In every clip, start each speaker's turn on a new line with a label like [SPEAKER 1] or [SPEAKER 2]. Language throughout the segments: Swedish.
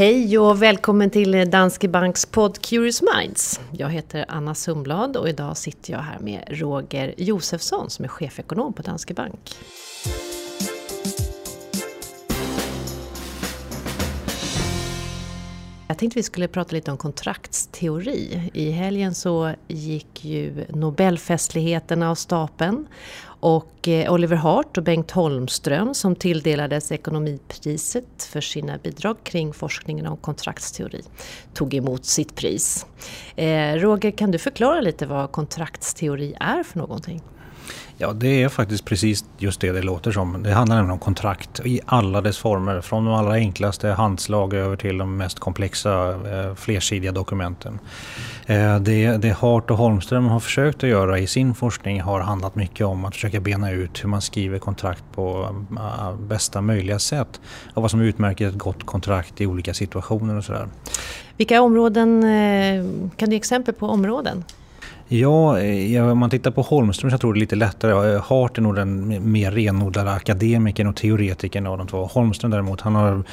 [SPEAKER 1] Hej och välkommen till Danske Banks podd Curious Minds. Jag heter Anna Sundblad och idag sitter jag här med Roger Josefsson som är chefekonom på Danske Bank. Tänkte vi skulle prata lite om kontraktsteori. I helgen så gick ju Nobelfestligheterna av stapeln och eh, Oliver Hart och Bengt Holmström som tilldelades ekonomipriset för sina bidrag kring forskningen om kontraktsteori tog emot sitt pris. Eh, Roger, kan du förklara lite vad kontraktsteori är för någonting?
[SPEAKER 2] Ja, det är faktiskt precis just det det låter som. Det handlar nämligen om kontrakt i alla dess former. Från de allra enklaste handslag över till de mest komplexa eh, flersidiga dokumenten. Eh, det, det Hart och Holmström har försökt att göra i sin forskning har handlat mycket om att försöka bena ut hur man skriver kontrakt på eh, bästa möjliga sätt. Och vad som utmärker ett gott kontrakt i olika situationer och sådär.
[SPEAKER 1] Vilka områden, kan du ge exempel på områden?
[SPEAKER 2] Eh, ja, om man tittar på Holmström så jag tror det är lite lättare. Eh, Hart är nog den mer renodlade akademikern och teoretikern av de två. Holmström däremot, han har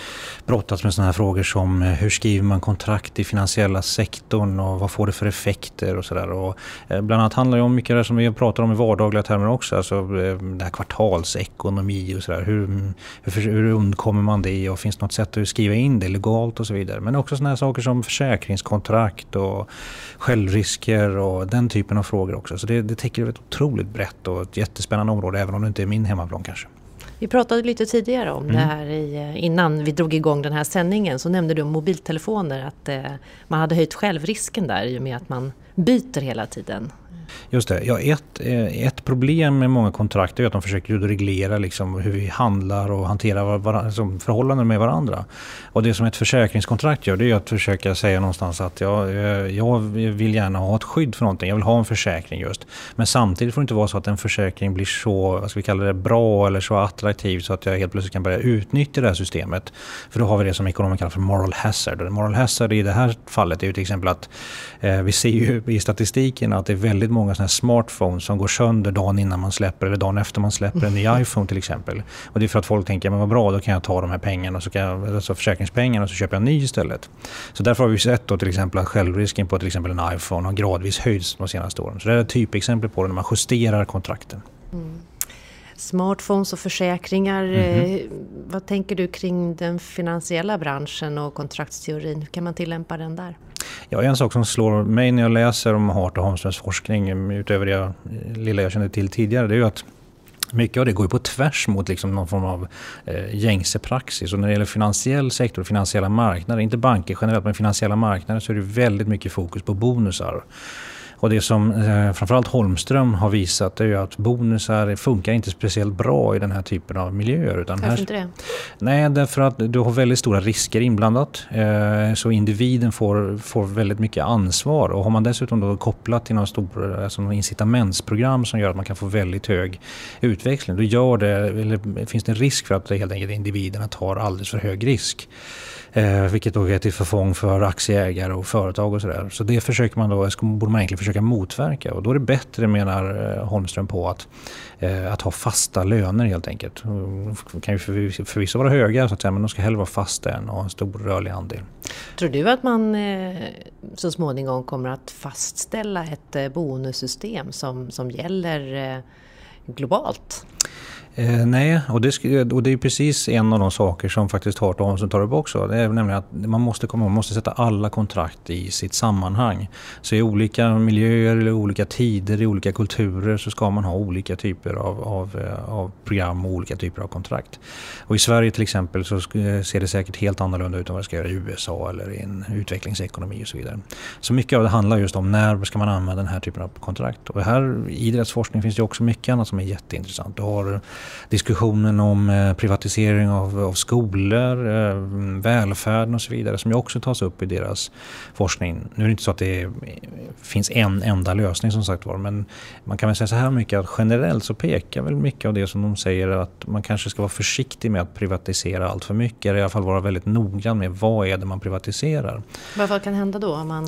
[SPEAKER 2] brottats med sådana här frågor som eh, hur skriver man kontrakt i finansiella sektorn och vad får det för effekter och sådär. Bland annat handlar det om mycket det som vi pratar om i vardagliga termer också, alltså det här kvartalsekonomi och sådär. Hur, hur, hur undkommer man det och finns det något sätt att skriva in det legalt och så vidare. Men också sådana här saker som försäkringskontrakt och självrisker och den typen av frågor också. Så det, det täcker ett otroligt brett och ett jättespännande område även om det inte är min hemmaplan kanske.
[SPEAKER 1] Vi pratade lite tidigare om mm. det här i, innan vi drog igång den här sändningen. Så nämnde du om mobiltelefoner, att eh, man hade höjt självrisken där i och med att man byter hela tiden.
[SPEAKER 2] Just det. Ja, ett, eh, ett problem med många kontrakt är att de försöker reglera liksom hur vi handlar och hanterar var, alltså förhållanden med varandra. Och det som ett försäkringskontrakt gör det är att försöka säga någonstans att jag, eh, jag vill gärna ha ett skydd för någonting. Jag vill ha en försäkring just. Men samtidigt får det inte vara så att en försäkring blir så, vad ska vi kalla det, bra eller så attraktiv så att jag helt plötsligt kan börja utnyttja det här systemet. För då har vi det som ekonomer kallar för moral hazard. Och moral hazard i det här fallet är ju till exempel att eh, vi ser ju i statistiken att det är väldigt många såna smartphones som går sönder dagen innan man släpper eller dagen efter man släpper en ny mm. iPhone till exempel. Och det är för att folk tänker, men vad bra, då kan jag ta de här pengarna, och så kan jag, alltså försäkringspengarna och så köper jag en ny istället. Så därför har vi sett då till exempel att självrisken på till exempel en iPhone har gradvis höjts de senaste åren. Så det är ett typexempel på det när man justerar kontrakten. Mm.
[SPEAKER 1] Smartphones och försäkringar. Mm -hmm. Vad tänker du kring den finansiella branschen och kontraktsteorin? Hur kan man tillämpa den där?
[SPEAKER 2] Ja, en sak som slår mig när jag läser om Hart och Holmströms forskning, utöver det jag, eh, lilla jag kände till tidigare, det är ju att mycket av det går på tvärs mot liksom någon form av eh, gängse praxis. Och när det gäller finansiell sektor och finansiella marknader, inte banker generellt men finansiella marknader, så är det väldigt mycket fokus på bonusar. Och det som eh, framförallt Holmström har visat är ju att bonusar funkar inte speciellt bra i den här typen av miljöer.
[SPEAKER 1] Utan Varför här, inte det?
[SPEAKER 2] Nej, därför att du har väldigt stora risker inblandat. Eh, så individen får, får väldigt mycket ansvar. Och har man dessutom då kopplat till någon stor alltså någon incitamentsprogram som gör att man kan få väldigt hög utväxling, då gör det, eller finns det en risk för att helt enkelt individerna tar alldeles för hög risk. Eh, vilket då är till förfång för aktieägare och företag och sådär. Så det försöker man då, borde man egentligen försöka motverka. Och då är det bättre, menar eh, Holmström på, att, eh, att ha fasta löner helt enkelt. De kan ju förvisso vara höga så att säga, men de ska hellre vara fasta än ha en stor rörlig andel.
[SPEAKER 1] Tror du att man eh, så småningom kommer att fastställa ett eh, bonussystem som, som gäller eh, globalt?
[SPEAKER 2] Eh, nej, och det, och det är precis en av de saker som faktiskt Hart och Holmström tar upp också. Det är nämligen att man måste, komma, man måste sätta alla kontrakt i sitt sammanhang. Så i olika miljöer, eller olika tider, i olika kulturer så ska man ha olika typer av, av, eh, av program och olika typer av kontrakt. Och i Sverige till exempel så eh, ser det säkert helt annorlunda ut än vad det ska göra i USA eller i en utvecklingsekonomi och så vidare. Så mycket av det handlar just om när ska man använda den här typen av kontrakt. Och här i deras forskning finns det också mycket annat som är jätteintressant. Du har diskussionen om eh, privatisering av, av skolor, eh, välfärden och så vidare som ju också tas upp i deras forskning. Nu är det inte så att det finns en enda lösning som sagt var men man kan väl säga så här mycket att generellt så pekar väl mycket av det som de säger att man kanske ska vara försiktig med att privatisera allt för mycket eller i alla fall vara väldigt noggrann med vad är det man privatiserar.
[SPEAKER 1] Vad kan hända då? Om man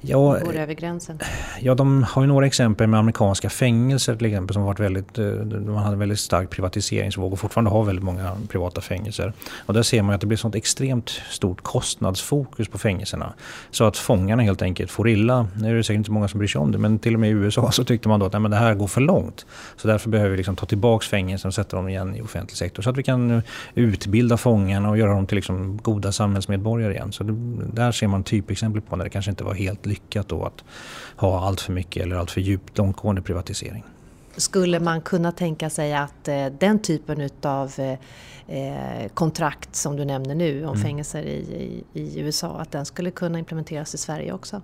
[SPEAKER 1] Ja, går över gränsen?
[SPEAKER 2] Ja, de har ju några exempel med amerikanska fängelser till exempel som varit väldigt, eh, man hade en väldigt stark privatiseringsvåg och fortfarande har väldigt många privata fängelser. Och där ser man att det blir sånt extremt stort kostnadsfokus på fängelserna. Så att fångarna helt enkelt får illa. Nu är det säkert inte många som bryr sig om det men till och med i USA så tyckte man då att nej, men det här går för långt. Så därför behöver vi liksom ta tillbaka fängelserna och sätta dem igen i offentlig sektor. Så att vi kan utbilda fångarna och göra dem till liksom goda samhällsmedborgare igen. Så det, där ser man typexempel på när det kanske inte var helt lyckat då att ha allt för mycket eller allt för djupt långtgående privatisering.
[SPEAKER 1] Skulle man kunna tänka sig att eh, den typen utav eh, eh, kontrakt som du nämner nu om mm. fängelser i, i, i, USA, att den skulle kunna implementeras i Sverige också?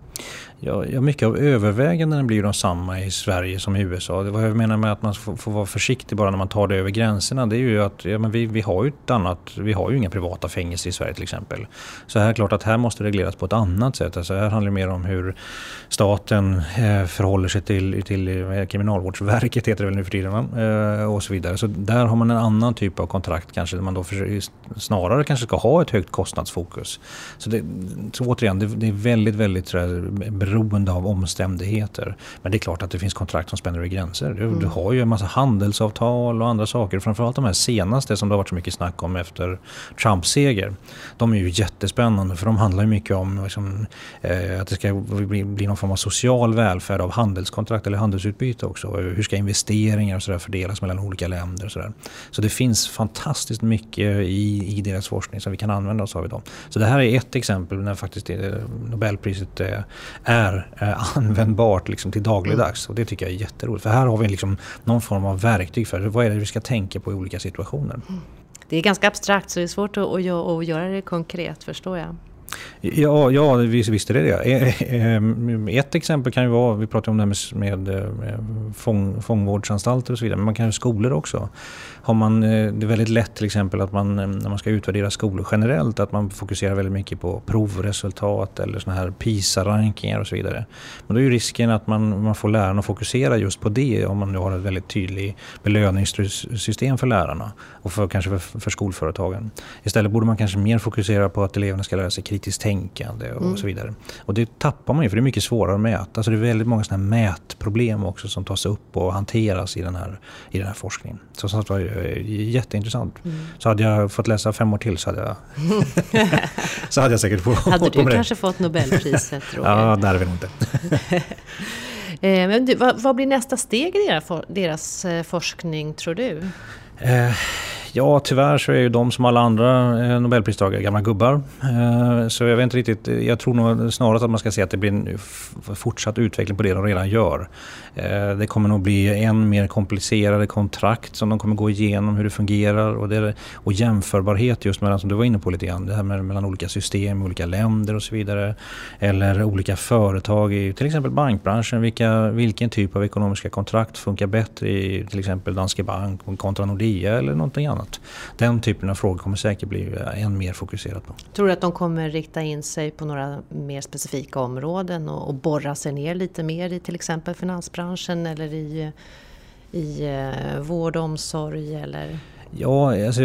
[SPEAKER 2] Ja, ja mycket av övervägandena blir ju de samma i Sverige som i USA. Det vad jag menar med att man får, får, vara försiktig bara när man tar det över gränserna, det är ju att ja, men vi, vi har ju ett annat, vi har ju inga privata fängelser i Sverige till exempel. Så här är klart att här måste det regleras på ett annat sätt. Alltså här handlar det mer om hur staten eh, förhåller sig till, till eh, Kriminalvårdsverket heter det väl nu för tiden eh, och så vidare. Så där har man en annan typ av kontrakt kanske där man då snarare kanske ska ha ett högt kostnadsfokus. Så, det, så återigen, det, det är väldigt, väldigt där, beroende av omständigheter. Men det är klart att det finns kontrakt som spänner över gränser. Du, mm. du, har ju en massa handelsavtal och andra saker. Framförallt de här senaste som det har varit så mycket snack om efter Trumps seger. De är ju jättespännande för de handlar ju mycket om liksom, eh, att det ska bli, bli någon form av social välfärd av handelskontrakt eller handelsutbyte också. Hur ska investeringar och så där fördelas mellan olika länder? Och så, där. så det finns fantastiskt mycket i, i deras forskning som vi kan använda oss av idag. Så det här är ett exempel när faktiskt Nobelpriset eh, är eh, användbart liksom till dagligdags. Och det tycker jag är jätteroligt. För här har vi liksom någon form av verktyg för vad är det vi ska tänka på i olika situationer.
[SPEAKER 1] Det är ganska abstrakt så det är svårt att, att göra det konkret förstår jag.
[SPEAKER 2] Ja, ja visst är det det. E, e, ett exempel kan ju vara, vi pratar om det här med, eh, med fång, fångvårdsanstalter och så vidare, men man kan ju skolor också. Har man, eh, det är väldigt lätt till exempel att man när man ska utvärdera skolor generellt att man fokuserar väldigt mycket på provresultat eller såna här PISA-rankingar och så vidare. Men då är ju risken att man, man får lärarna att fokusera just på det om man nu har ett väldigt tydligt belöningssystem för lärarna och för, kanske för, för skolföretagen. Istället borde man kanske mer fokusera på att eleverna ska lära sig kritiskt tänkande och mm. så vidare. Och det tappar man ju för det är mycket svårare att mäta. Så det är väldigt många sådana mätproblem också som tas upp och hanteras i den här, i den här forskningen. Så sånt var jätteintressant. Mm. Så hade jag fått läsa fem år till så hade jag, så hade jag säkert fått
[SPEAKER 1] Hade du kanske fått Nobelpriset Roger?
[SPEAKER 2] ja, det hade vi nog inte.
[SPEAKER 1] Eh, men du, vad, vad, blir nästa steg i deras, deras eh, forskning tror du? Eh,
[SPEAKER 2] Ja, tyvärr så är ju de som alla andra eh, nobelpristagare gamla gubbar. Eh, så jag vet inte riktigt. Jag tror nog snarare att man ska se att det blir en fortsatt utveckling på det de redan gör. Eh, det kommer nog bli än mer komplicerade kontrakt som de kommer gå igenom hur det fungerar och, det, och jämförbarhet just mellan, som du var inne på lite grann, det här med, mellan olika system olika länder och så vidare. Eller olika företag i till exempel bankbranschen. Vilka, vilken typ av ekonomiska kontrakt funkar bättre i till exempel Danske Bank kontra Nordea eller någonting annat? Annat. Den typen av frågor kommer säkert bli eh, än mer fokuserat på.
[SPEAKER 1] Tror du att de kommer rikta in sig på några mer specifika områden och, och borra sig ner lite mer i till exempel finansbranschen eller i, i eh, vård och omsorg eller?
[SPEAKER 2] Ja, alltså,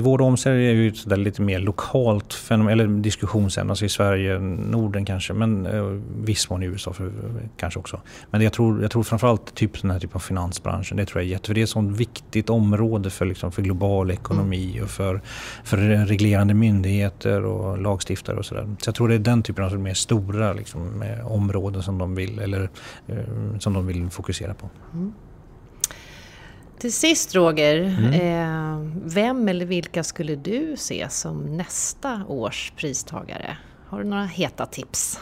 [SPEAKER 2] vård och omsorg är ju ett lite mer lokalt fenomen, eller diskussionsämne. Alltså i Sverige, Norden kanske, men eh, viss mån i USA för, kanske också. Men jag tror, jag tror framförallt typ den här typen av finansbranschen, det tror jag är jätte, för det är ett sånt viktigt område för, liksom, för global ekonomi mm. och för, för reglerande myndigheter och lagstiftare och sådär. Så jag tror det är den typen av mer stora liksom, områden som de vill, eller, eh, som de vill fokusera på. Mm.
[SPEAKER 1] Till sist Roger, mm. eh, vem eller vilka skulle du se som nästa års pristagare? Har du några heta tips?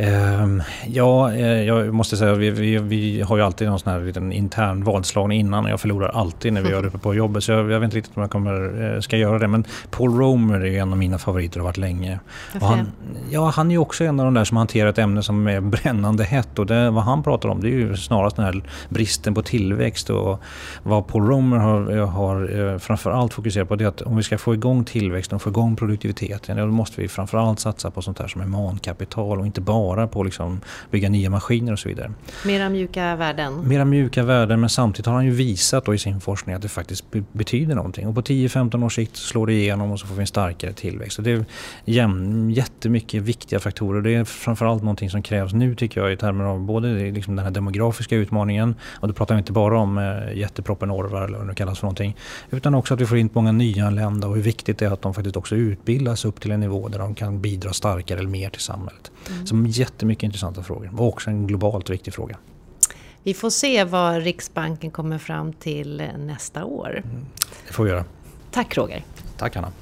[SPEAKER 2] Ehm, ja, eh, jag måste säga vi, vi, vi, har ju alltid någon sån här liten intern vadslagning innan och jag förlorar alltid när vi gör det på jobbet. Så jag, jag vet inte riktigt om jag kommer, eh, ska göra det. Men Paul Romer är en av mina favoriter och har varit länge. Och han, ja, han är ju också en av de där som hanterar ett ämne som är brännande hett. Och det, vad han pratar om det är ju snarast den här bristen på tillväxt. Och vad Paul Romer har, har eh, framförallt fokuserat på det är att om vi ska få igång tillväxten och få igång produktiviteten, då måste vi framförallt satsa på sånt här som är mankapital och inte bara vara på liksom bygga nya maskiner och så vidare.
[SPEAKER 1] Mera mjuka värden?
[SPEAKER 2] Mera mjuka värden men samtidigt har han ju visat i sin forskning att det faktiskt betyder någonting. Och på 10-15 års sikt slår det igenom och så får vi en starkare tillväxt. Så det är jättemycket viktiga faktorer. Det är framförallt någonting som krävs nu tycker jag i termer av både liksom den här demografiska utmaningen och då pratar vi inte bara om eh, jätteproppen Orvar eller vad det kallas för någonting. Utan också att vi får in många nyanlända och hur viktigt det är att de faktiskt också utbildas upp till en nivå där de kan bidra starkare eller mer till samhället. Mm. Så jättemycket intressanta frågor och också en globalt viktig fråga.
[SPEAKER 1] Vi får se vad Riksbanken kommer fram till nästa år. Mm,
[SPEAKER 2] det får vi göra.
[SPEAKER 1] Tack Roger.
[SPEAKER 2] Tack Anna.